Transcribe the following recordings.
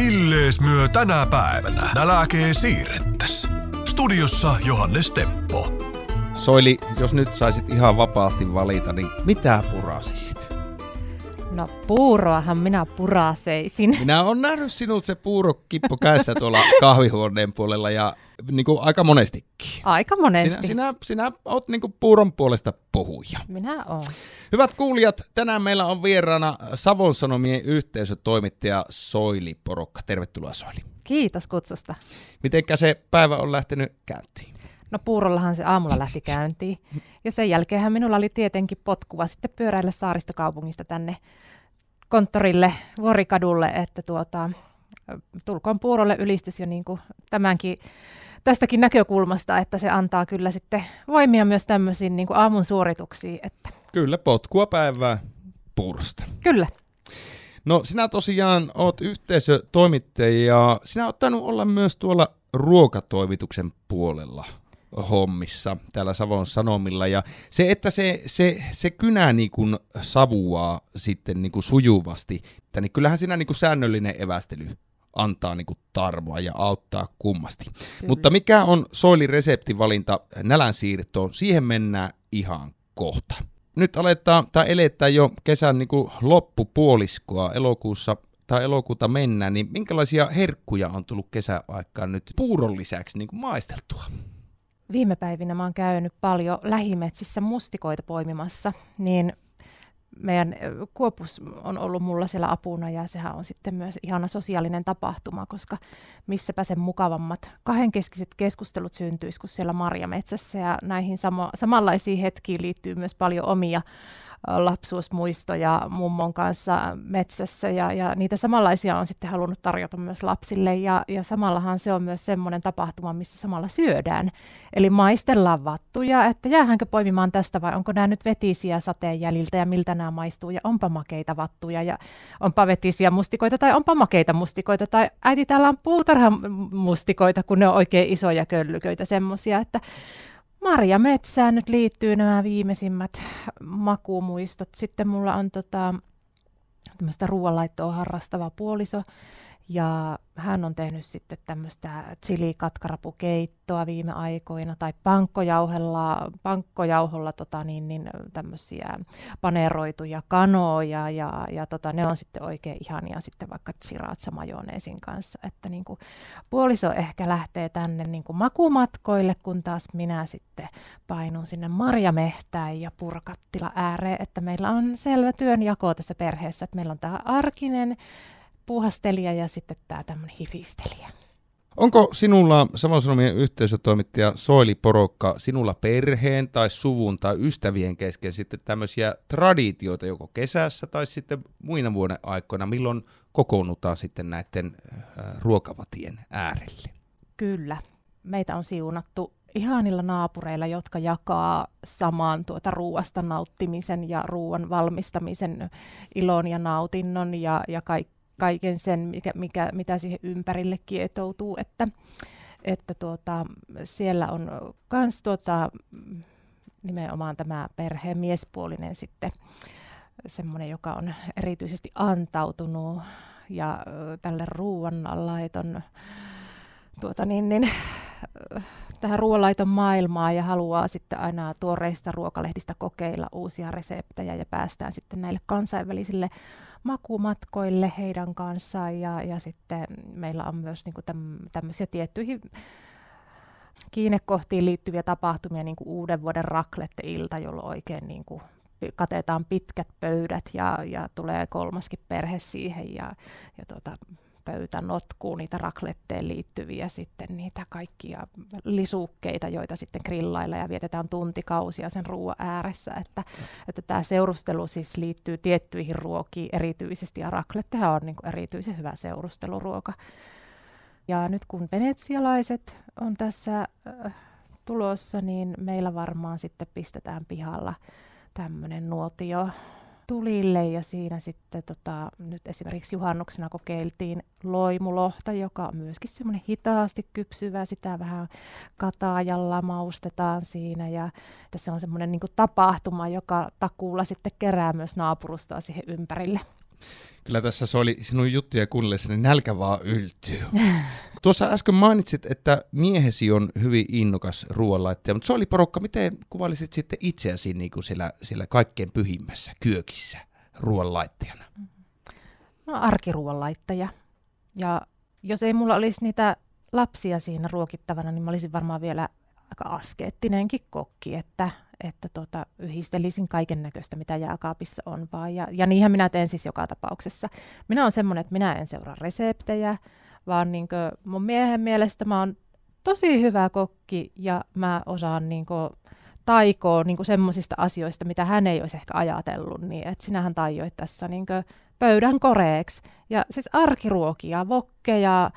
Millees myö tänä päivänä nälkee siirrettäs. Studiossa Johannes Teppo. Soili, jos nyt saisit ihan vapaasti valita, niin mitä purasisit? No puuroahan minä puraseisin. Minä olen nähnyt sinut se puurokippo kädessä tuolla kahvihuoneen puolella ja niin kuin aika monestikin. Aika monesti. Sinä, sinä, sinä olet niin kuin puuron puolesta puhuja. Minä olen. Hyvät kuulijat, tänään meillä on vieraana Savon Sanomien yhteisötoimittaja Soili Porokka. Tervetuloa Soili. Kiitos kutsusta. Mitenkä se päivä on lähtenyt käyntiin? No puurollahan se aamulla lähti käyntiin. Ja sen jälkeenhän minulla oli tietenkin potkuva sitten pyöräillä saaristokaupungista tänne konttorille Vuorikadulle, että tuota, tulkoon puurolle ylistys jo niin kuin tämänkin tästäkin näkökulmasta, että se antaa kyllä sitten voimia myös tämmöisiin niin kuin aamun suorituksiin. Että... Kyllä, potkua päivää puurosta. Kyllä. No sinä tosiaan oot yhteisötoimittaja ja sinä oot tainnut olla myös tuolla ruokatoimituksen puolella hommissa täällä Savon Sanomilla. Ja se, että se, se, se kynä niin kuin savuaa sitten niin kuin sujuvasti, että niin kyllähän siinä niin kuin säännöllinen evästely antaa niin kuin tarmoa ja auttaa kummasti. Kyllä. Mutta mikä on Soili reseptivalinta nälän siirtoon, siihen mennään ihan kohta. Nyt aletaan tai eletään jo kesän niin kuin loppupuoliskoa elokuussa tai elokuuta mennään, niin minkälaisia herkkuja on tullut kesäaikaan nyt puuron lisäksi niin kuin maisteltua? Viime päivinä mä oon käynyt paljon lähimetsissä mustikoita poimimassa, niin meidän Kuopus on ollut mulla siellä apuna ja sehän on sitten myös ihana sosiaalinen tapahtuma, koska missäpä sen mukavammat kahdenkeskiset keskustelut syntyisi kuin siellä Marjametsässä. Ja näihin samo- samanlaisiin hetkiin liittyy myös paljon omia lapsuusmuistoja mummon kanssa metsässä ja, ja niitä samanlaisia on sitten halunnut tarjota myös lapsille ja, ja samallahan se on myös semmoinen tapahtuma, missä samalla syödään. Eli maistellaan vattuja, että jäähänkö poimimaan tästä vai onko nämä nyt vetisiä sateenjäljiltä ja miltä nämä maistuu ja onpa makeita vattuja ja onpa vetisiä mustikoita tai onpa makeita mustikoita tai äiti täällä on puutarhan mustikoita, kun ne on oikein isoja köllyköitä semmoisia, että Marja Metsään nyt liittyy nämä viimeisimmät makumuistot. Sitten mulla on tota, tämmöistä ruoanlaittoa harrastava puoliso, ja hän on tehnyt sitten tämmöistä chilikatkarappukeittoa viime aikoina tai pankkojauhella, pankkojauholla tota niin, niin, tämmöisiä paneroituja kanoja ja, ja tota, ne on sitten oikein ihania sitten vaikka sriracha majoneesin kanssa. Että niin kuin, puoliso ehkä lähtee tänne niin kuin makumatkoille, kun taas minä sitten painun sinne marjamehtään ja purkattila ääreen, että meillä on selvä työnjako tässä perheessä, että meillä on tämä arkinen puuhastelija ja sitten tämä tämmöinen hifistelijä. Onko sinulla Savon Sanomien yhteisötoimittaja Soili Porokka, sinulla perheen tai suvun tai ystävien kesken sitten tämmöisiä traditioita joko kesässä tai sitten muina vuoden aikoina, milloin kokoonnutaan sitten näiden äh, ruokavatien äärelle? Kyllä. Meitä on siunattu ihanilla naapureilla, jotka jakaa saman tuota ruuasta nauttimisen ja ruoan valmistamisen ilon ja nautinnon ja, ja kaikki kaiken sen, mikä, mikä, mitä siihen ympärille kietoutuu, että, että tuota, siellä on myös tuota, nimenomaan tämä perheen miespuolinen sitten semmoinen, joka on erityisesti antautunut ja tälle ruoanlaiton tuota niin, niin, tähän ruoanlaiton maailmaan ja haluaa sitten aina tuoreista ruokalehdistä kokeilla uusia reseptejä ja päästään sitten näille kansainvälisille makumatkoille heidän kanssaan ja, ja sitten meillä on myös niin täm, tämmöisiä tiettyihin kiinnekohtiin liittyviä tapahtumia, niin kuin uuden vuoden raklette-ilta, jolloin oikein niin kuin katetaan pitkät pöydät ja, ja tulee kolmaskin perhe siihen ja, ja tuota, pöytä notkuu niitä rakletteen liittyviä sitten niitä kaikkia lisukkeita, joita sitten grillailla ja vietetään tuntikausia sen ruoan ääressä, että, että tämä seurustelu siis liittyy tiettyihin ruokiin erityisesti ja raklettehan on niin kuin erityisen hyvä seurusteluruoka. Ja nyt kun venetsialaiset on tässä äh, tulossa, niin meillä varmaan sitten pistetään pihalla tämmöinen nuotio tulille ja siinä sitten tota, nyt esimerkiksi juhannuksena kokeiltiin loimulohta, joka on myöskin semmoinen hitaasti kypsyvä, sitä vähän kataajalla maustetaan siinä ja tässä on semmoinen niin tapahtuma, joka takuulla sitten kerää myös naapurustoa siihen ympärille. Kyllä tässä se oli sinun juttuja kuunnellessa, niin nälkä vaan yltyy. Tuossa äsken mainitsit, että miehesi on hyvin innokas ruoanlaittaja, mutta se oli porukka, miten kuvailisit sitten itseäsi niin kuin siellä, siellä kaikkein pyhimmässä kyökissä ruoanlaittajana? No arkiruoanlaittaja. Ja jos ei mulla olisi niitä lapsia siinä ruokittavana, niin mä olisin varmaan vielä aika askeettinenkin kokki, että, että tota, yhdistelisin kaiken näköistä, mitä jääkaapissa on vaan. Ja, ja niinhän minä teen siis joka tapauksessa. Minä olen semmoinen, että minä en seuraa reseptejä, vaan niin mun miehen mielestä mä oon tosi hyvä kokki ja mä osaan niin taikoa niin semmoisista asioista, mitä hän ei olisi ehkä ajatellut, niin että sinähän tajoit tässä niin pöydän koreeksi. Ja siis arkiruokia, vokkeja,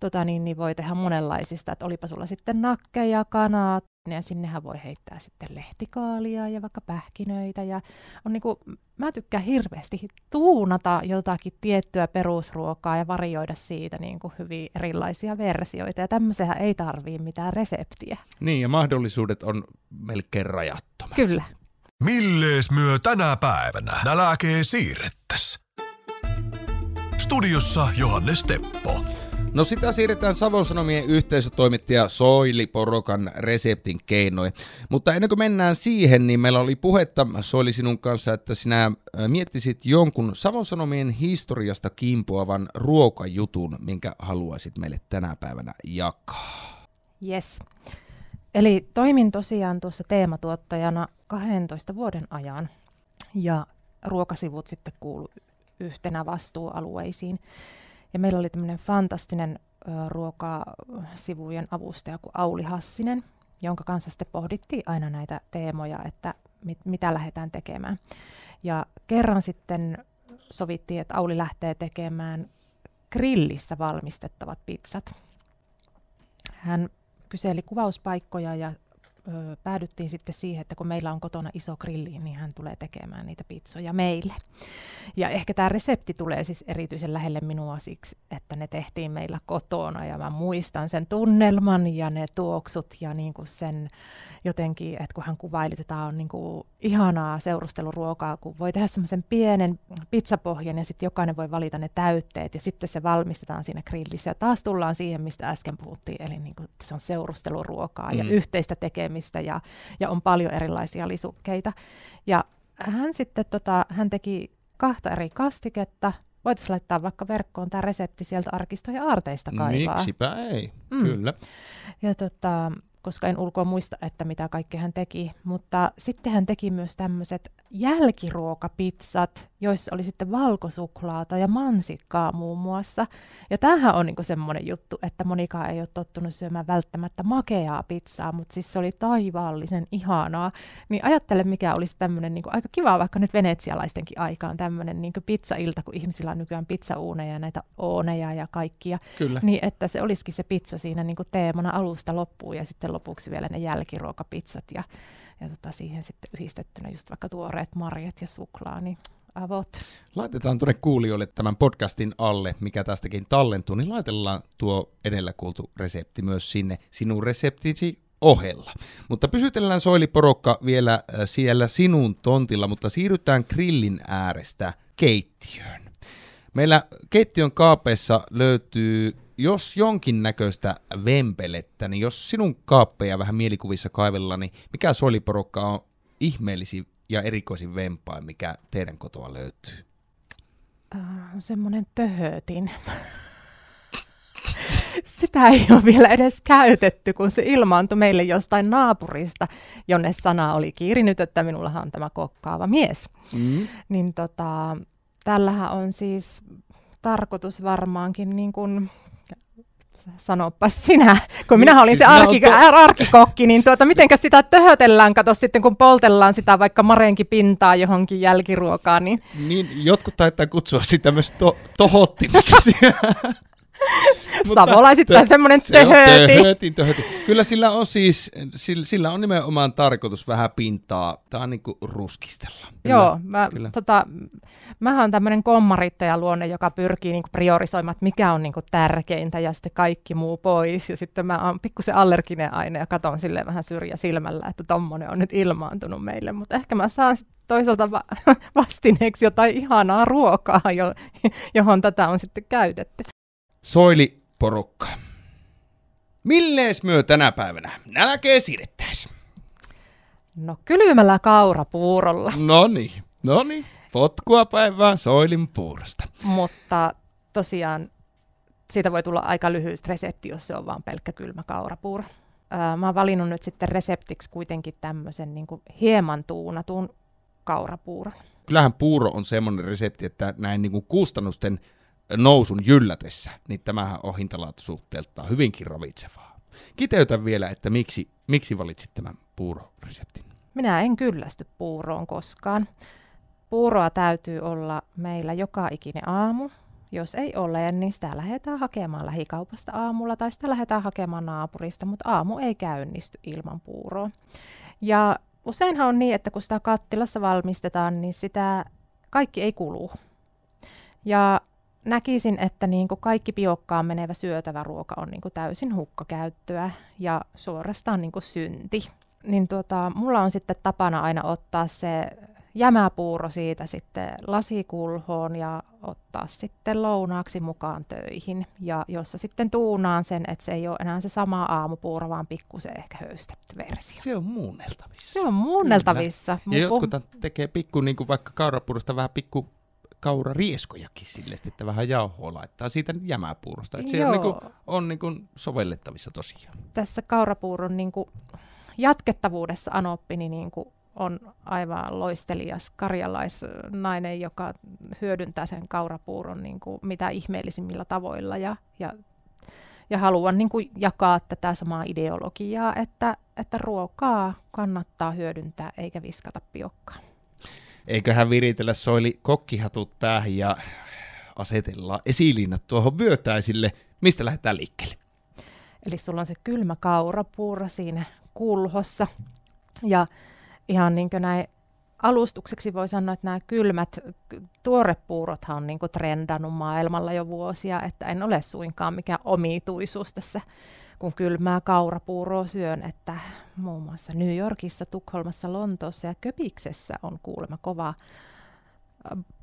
tota niin, niin voi tehdä monenlaisista, että olipa sulla sitten nakkeja, kanat, ja sinnehän voi heittää sitten lehtikaalia ja vaikka pähkinöitä. Ja on niinku, mä tykkään hirveästi tuunata jotakin tiettyä perusruokaa ja varioida siitä niinku hyvin erilaisia versioita. Ja tämmöisehän ei tarvii mitään reseptiä. Niin, ja mahdollisuudet on melkein rajattomat. Kyllä. Millees myö tänä päivänä nälkee siirrettäs? Studiossa Johannes Teppo. No sitä siirretään Savon Sanomien yhteisötoimittaja Soili Porokan reseptin keinoin. Mutta ennen kuin mennään siihen, niin meillä oli puhetta Soili sinun kanssa, että sinä miettisit jonkun Savon Sanomien historiasta kimpoavan ruokajutun, minkä haluaisit meille tänä päivänä jakaa. Yes. Eli toimin tosiaan tuossa teematuottajana 12 vuoden ajan ja ruokasivut sitten kuuluu yhtenä vastuualueisiin. Ja meillä oli tämmöinen fantastinen ruokasivujen avustaja kuin Auli Hassinen, jonka kanssa sitten pohdittiin aina näitä teemoja, että mit, mitä lähdetään tekemään. Ja kerran sitten sovittiin, että Auli lähtee tekemään grillissä valmistettavat pizzat. Hän kyseli kuvauspaikkoja ja ö, päädyttiin sitten siihen, että kun meillä on kotona iso grilli, niin hän tulee tekemään niitä pizzoja meille. Ja ehkä tämä resepti tulee siis erityisen lähelle minua siksi, että ne tehtiin meillä kotona ja mä muistan sen tunnelman ja ne tuoksut ja niin kuin sen jotenkin, että kun hän kuvaili, että tämä on niin kuin ihanaa seurusteluruokaa, kun voi tehdä semmoisen pienen pizzapohjan ja sitten jokainen voi valita ne täytteet ja sitten se valmistetaan siinä grillissä. Ja taas tullaan siihen, mistä äsken puhuttiin, eli niin kuin, se on seurusteluruokaa mm. ja yhteistä tekemistä ja, ja on paljon erilaisia lisukkeita. Ja hän sitten tota, hän teki kahta eri kastiketta, voitaisiin laittaa vaikka verkkoon tämä resepti sieltä arkista ja aarteista kaivaa. Miksipä ei, mm. kyllä. Ja tota, koska en ulkoa muista, että mitä kaikkea hän teki. Mutta sitten hän teki myös tämmöiset jälkiruokapizzat, joissa oli sitten valkosuklaata ja mansikkaa muun muassa. Ja tämähän on niinku semmoinen juttu, että monikaan ei ole tottunut syömään välttämättä makeaa pizzaa, mutta siis se oli taivaallisen ihanaa. Niin ajattele, mikä olisi tämmöinen niinku aika kiva vaikka nyt venetsialaistenkin aikaan tämmöinen niinku pizzailta, kun ihmisillä on nykyään pizzauuneja ja näitä ooneja ja kaikkia. Kyllä. Niin että se olisikin se pizza siinä niinku teemana alusta loppuun ja sitten lopuksi vielä ne jälkiruokapizzat ja ja tota, siihen sitten yhdistettynä just vaikka tuoreet marjat ja suklaa, niin avot. Laitetaan tuonne kuulijoille tämän podcastin alle, mikä tästäkin tallentuu, niin laitellaan tuo edellä kuultu resepti myös sinne sinun reseptisi ohella. Mutta pysytellään soiliporokka vielä äh, siellä sinun tontilla, mutta siirrytään grillin äärestä keittiöön. Meillä keittiön kaapeissa löytyy jos jonkinnäköistä vempelettä, niin jos sinun kaappeja vähän mielikuvissa kaivella, niin mikä soliporukka on ihmeellisin ja erikoisin vempain, mikä teidän kotoa löytyy? Uh, semmoinen töhötin. Sitä ei ole vielä edes käytetty, kun se ilmaantui meille jostain naapurista, jonne sana oli kiirinyt, että minullahan on tämä kokkaava mies. Mm. Niin tota, tällähän on siis tarkoitus varmaankin niin kuin sanopas sinä, kun minä olin siis se arki, to... arkikokki, niin tuota, mitenkä sitä töhötellään, kato sitten kun poltellaan sitä vaikka marenki pintaa johonkin jälkiruokaan. Niin, niin jotkut taitaa kutsua sitä myös to- tohottimeksi. Savolaisittain semmoinen Se on töhöti. töhötin, töhötin. Kyllä sillä on siis, sillä, sillä on nimenomaan tarkoitus vähän pintaa, tää on niinku ruskistella. Kyllä. Joo, mä, kyllä. tota, mä oon tämmöinen kommarittajaluonne, joka pyrkii niinku priorisoimaan, että mikä on niinku tärkeintä ja sitten kaikki muu pois. Ja sitten mä oon pikkusen allerginen aine ja katon silleen vähän syrjä silmällä, että tommonen on nyt ilmaantunut meille. Mutta ehkä mä saan toisaalta va- vastineeksi jotain ihanaa ruokaa, jo- johon tätä on sitten käytetty. Soili porukka. Millees myö tänä päivänä nälkee siirrettäis? No kylmällä kaurapuurolla, No niin, no niin. Potkua päivään soilin puurosta. mutta tosiaan siitä voi tulla aika lyhyt resepti, jos se on vaan pelkkä kylmä kaurapuuro. Öö, mä oon valinnut nyt sitten reseptiksi kuitenkin tämmöisen niin hieman tuunatun kaurapuuron. Kyllähän puuro on semmoinen resepti, että näin niin kuin kustannusten nousun jyllätessä, niin tämähän on hintalaatusuhteeltaan hyvinkin ravitsevaa. Kiteytä vielä, että miksi, miksi valitsit tämän puuroreseptin. Minä en kyllästy puuroon koskaan. Puuroa täytyy olla meillä joka ikinen aamu. Jos ei ole, niin sitä lähdetään hakemaan lähikaupasta aamulla tai sitä lähdetään hakemaan naapurista, mutta aamu ei käynnisty ilman puuroa. Ja useinhan on niin, että kun sitä kattilassa valmistetaan, niin sitä kaikki ei kulu. Ja näkisin, että niin kuin kaikki biokkaan menevä syötävä ruoka on niin kuin täysin hukkakäyttöä ja suorastaan niin kuin synti. Niin tuota, mulla on sitten tapana aina ottaa se jämäpuuro siitä sitten lasikulhoon ja ottaa sitten lounaaksi mukaan töihin. Ja jossa sitten tuunaan sen, että se ei ole enää se sama aamupuuro, vaan pikkusen ehkä höystetty versio. Se on muunneltavissa. Se on muunneltavissa. Ja jotkut tekee pikku, niin kuin vaikka kaurapuurosta vähän pikku kaurarieskojakin sille, että vähän jauhoa laittaa siitä jämäpuurosta. Että se on, niin kuin, on niin kuin sovellettavissa tosiaan. Tässä kaurapuuron niin kuin jatkettavuudessa Anoppini niin kuin on aivan loistelias karjalaisnainen, joka hyödyntää sen kaurapuuron niin kuin mitä ihmeellisimmillä tavoilla ja, ja, ja haluan niin kuin jakaa tätä samaa ideologiaa, että, että ruokaa kannattaa hyödyntää eikä viskata piokkaan. Eiköhän viritellä soili kokkihatut päähän ja asetellaan esiliinnat tuohon vyötäisille. Mistä lähdetään liikkeelle? Eli sulla on se kylmä kaurapuuro siinä kulhossa. Ja ihan niin kuin näin alustukseksi voi sanoa, että nämä kylmät tuorepuurothan on niin kuin trendannut maailmalla jo vuosia, että en ole suinkaan mikään omituisuus tässä, kun kylmää kaurapuuroa syön, että muun muassa New Yorkissa, Tukholmassa, Lontoossa ja Köpiksessä on kuulemma kova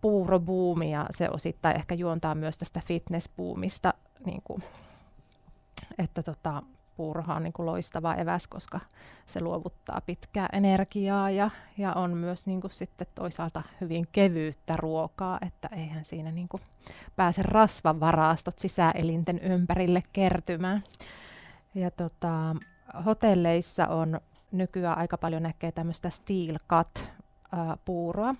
puurobuumi ja se osittain ehkä juontaa myös tästä fitnessbuumista, niin kuin, että tota, puurohan on niin kuin loistava eväs, koska se luovuttaa pitkää energiaa ja, ja on myös niin kuin sitten toisaalta hyvin kevyyttä ruokaa, että eihän siinä niin kuin pääse rasvavarastot sisäelinten ympärille kertymään. Ja tota, hotelleissa on nykyään aika paljon näkee tämmöistä steel cut puuroa.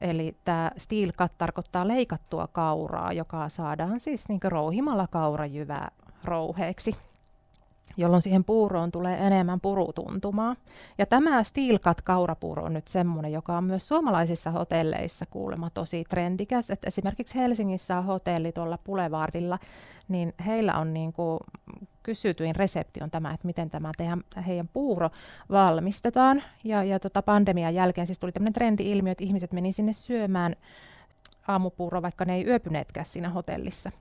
Eli tämä steel cut tarkoittaa leikattua kauraa, joka saadaan siis niin rouhimalla kaurajyvää rouheeksi jolloin siihen puuroon tulee enemmän purutuntumaa. Ja tämä Steel Cut kaurapuuro on nyt semmoinen, joka on myös suomalaisissa hotelleissa kuulemma tosi trendikäs. Että esimerkiksi Helsingissä on hotelli tuolla Boulevardilla, niin heillä on niin kuin kysytyin resepti on tämä, että miten tämä teidän, heidän puuro valmistetaan. Ja, ja tota pandemian jälkeen siis tuli tämmöinen trendi-ilmiö, että ihmiset meni sinne syömään aamupuuro, vaikka ne ei yöpyneetkään siinä hotellissa.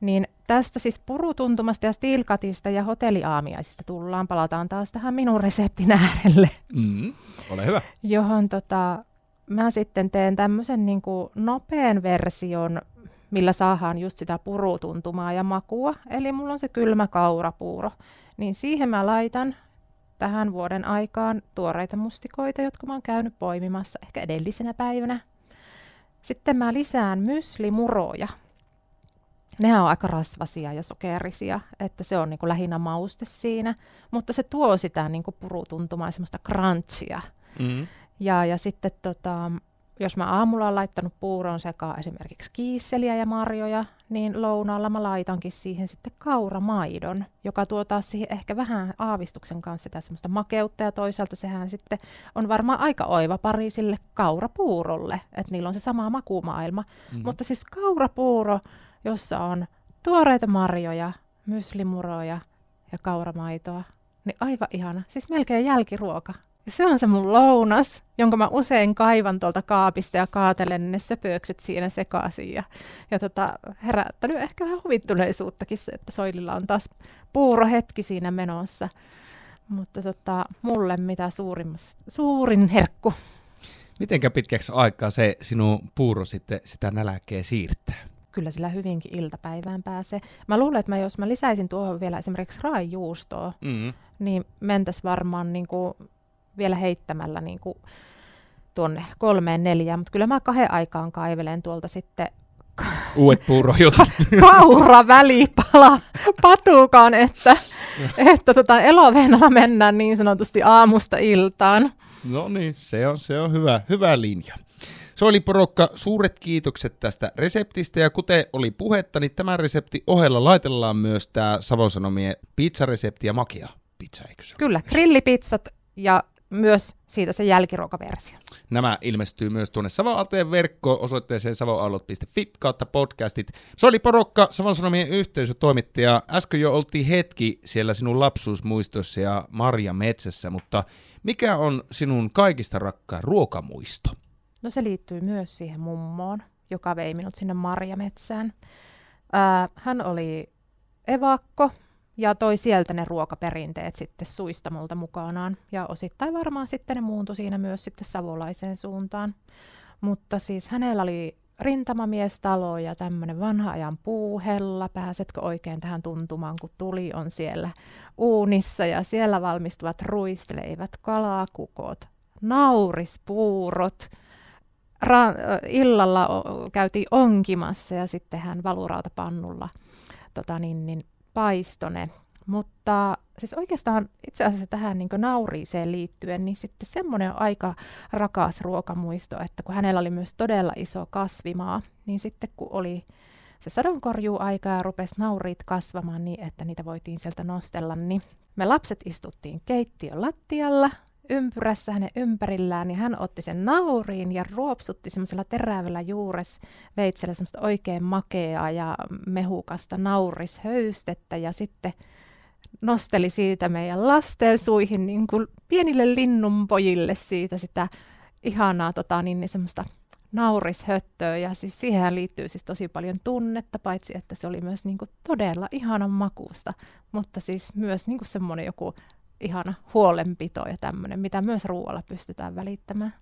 Niin tästä siis purutuntumasta ja stilkatista ja hotelliaamiaisista tullaan. Palataan taas tähän minun reseptin äärelle. Mm, ole hyvä. Johon tota, mä sitten teen tämmöisen niin nopean version, millä saadaan just sitä purutuntumaa ja makua. Eli mulla on se kylmä kaurapuuro. Niin siihen mä laitan tähän vuoden aikaan tuoreita mustikoita, jotka mä oon käynyt poimimassa ehkä edellisenä päivänä. Sitten mä lisään myslimuroja nehän on aika rasvasia ja sokerisia, että se on niin kuin lähinnä mauste siinä, mutta se tuo sitä niin kuin purutuntumaa, semmoista crunchia. Mm. Ja, ja sitten tota, jos mä aamulla olen laittanut puuron sekaan esimerkiksi kiisseliä ja marjoja, niin lounaalla mä laitankin siihen sitten kauramaidon, joka tuo taas siihen ehkä vähän aavistuksen kanssa sitä semmoista makeutta ja toisaalta sehän sitten on varmaan aika oiva pari sille kaurapuurolle, että niillä on se sama makumaailma. Mm. Mutta siis kaurapuuro, jossa on tuoreita marjoja, myslimuroja ja kauramaitoa. Niin aivan ihana. Siis melkein jälkiruoka. Ja se on se mun lounas, jonka mä usein kaivan tuolta kaapista ja kaatelen ne söpökset siinä sekaisin. Ja, ja tota, herättänyt ehkä vähän huvittuneisuuttakin se, että Soililla on taas puurohetki siinä menossa. Mutta tota, mulle mitä suurin herkku. Mitenkä pitkäksi aikaa se sinun puuro sitten sitä nälkää siirtää? Kyllä sillä hyvinkin iltapäivään pääsee. Mä luulen, että mä, jos mä lisäisin tuohon vielä esimerkiksi raijuustoa, mm-hmm. niin mentäisi varmaan niin kuin vielä heittämällä niin kuin tuonne kolmeen neljään, mutta kyllä mä kahden aikaan kaivelen tuolta sitten Uudet puurojutut. Kaura välipala patukaan, että, että tota eloveenalla mennään niin sanotusti aamusta iltaan. No niin, se on, se on hyvä, hyvä linja. Se oli porokka, suuret kiitokset tästä reseptistä ja kuten oli puhetta, niin tämän resepti ohella laitellaan myös tämä Savosanomien pizzaresepti ja makia pizza, eikö se Kyllä, grillipizzat ja myös siitä se jälkiruokaversio. Nämä ilmestyy myös tuonne Savoalteen verkkoon osoitteeseen savoaallot.fi kautta podcastit. Se oli Porokka, Savon Sanomien yhteisötoimittaja. Äsken jo oltiin hetki siellä sinun lapsuusmuistossa ja Marja Metsässä, mutta mikä on sinun kaikista rakkaan ruokamuisto? No se liittyy myös siihen mummoon, joka vei minut sinne Marjametsään. Ää, hän oli evakko, ja toi sieltä ne ruokaperinteet sitten suistamolta mukanaan. Ja osittain varmaan sitten ne muuntui siinä myös sitten savolaiseen suuntaan. Mutta siis hänellä oli rintamamiestalo ja tämmöinen vanha ajan puuhella. Pääsetkö oikein tähän tuntumaan, kun tuli on siellä uunissa ja siellä valmistuvat ruisleivät, kalakukot, naurispuurot. Ra- illalla käytiin onkimassa ja sitten hän valurautapannulla tota niin, niin paistone. Mutta siis oikeastaan itse asiassa tähän niin nauriiseen liittyen, niin sitten semmoinen aika rakas ruokamuisto, että kun hänellä oli myös todella iso kasvimaa, niin sitten kun oli se sadonkorjuaika ja rupesi nauriit kasvamaan niin, että niitä voitiin sieltä nostella, niin me lapset istuttiin keittiön lattialla, ympyrässä hänen ympärillään, niin hän otti sen nauriin ja ruopsutti semmoisella terävällä juures veitsellä semmoista oikein makeaa ja mehukasta naurishöystettä ja sitten nosteli siitä meidän lasten suihin niin kuin pienille linnunpojille siitä sitä ihanaa tota, niin, niin semmoista naurishöttöä. Ja siis siihen liittyy siis tosi paljon tunnetta, paitsi että se oli myös niin kuin todella ihanan makuusta, mutta siis myös niin kuin semmoinen joku ihana huolenpito ja tämmöinen, mitä myös ruoalla pystytään välittämään.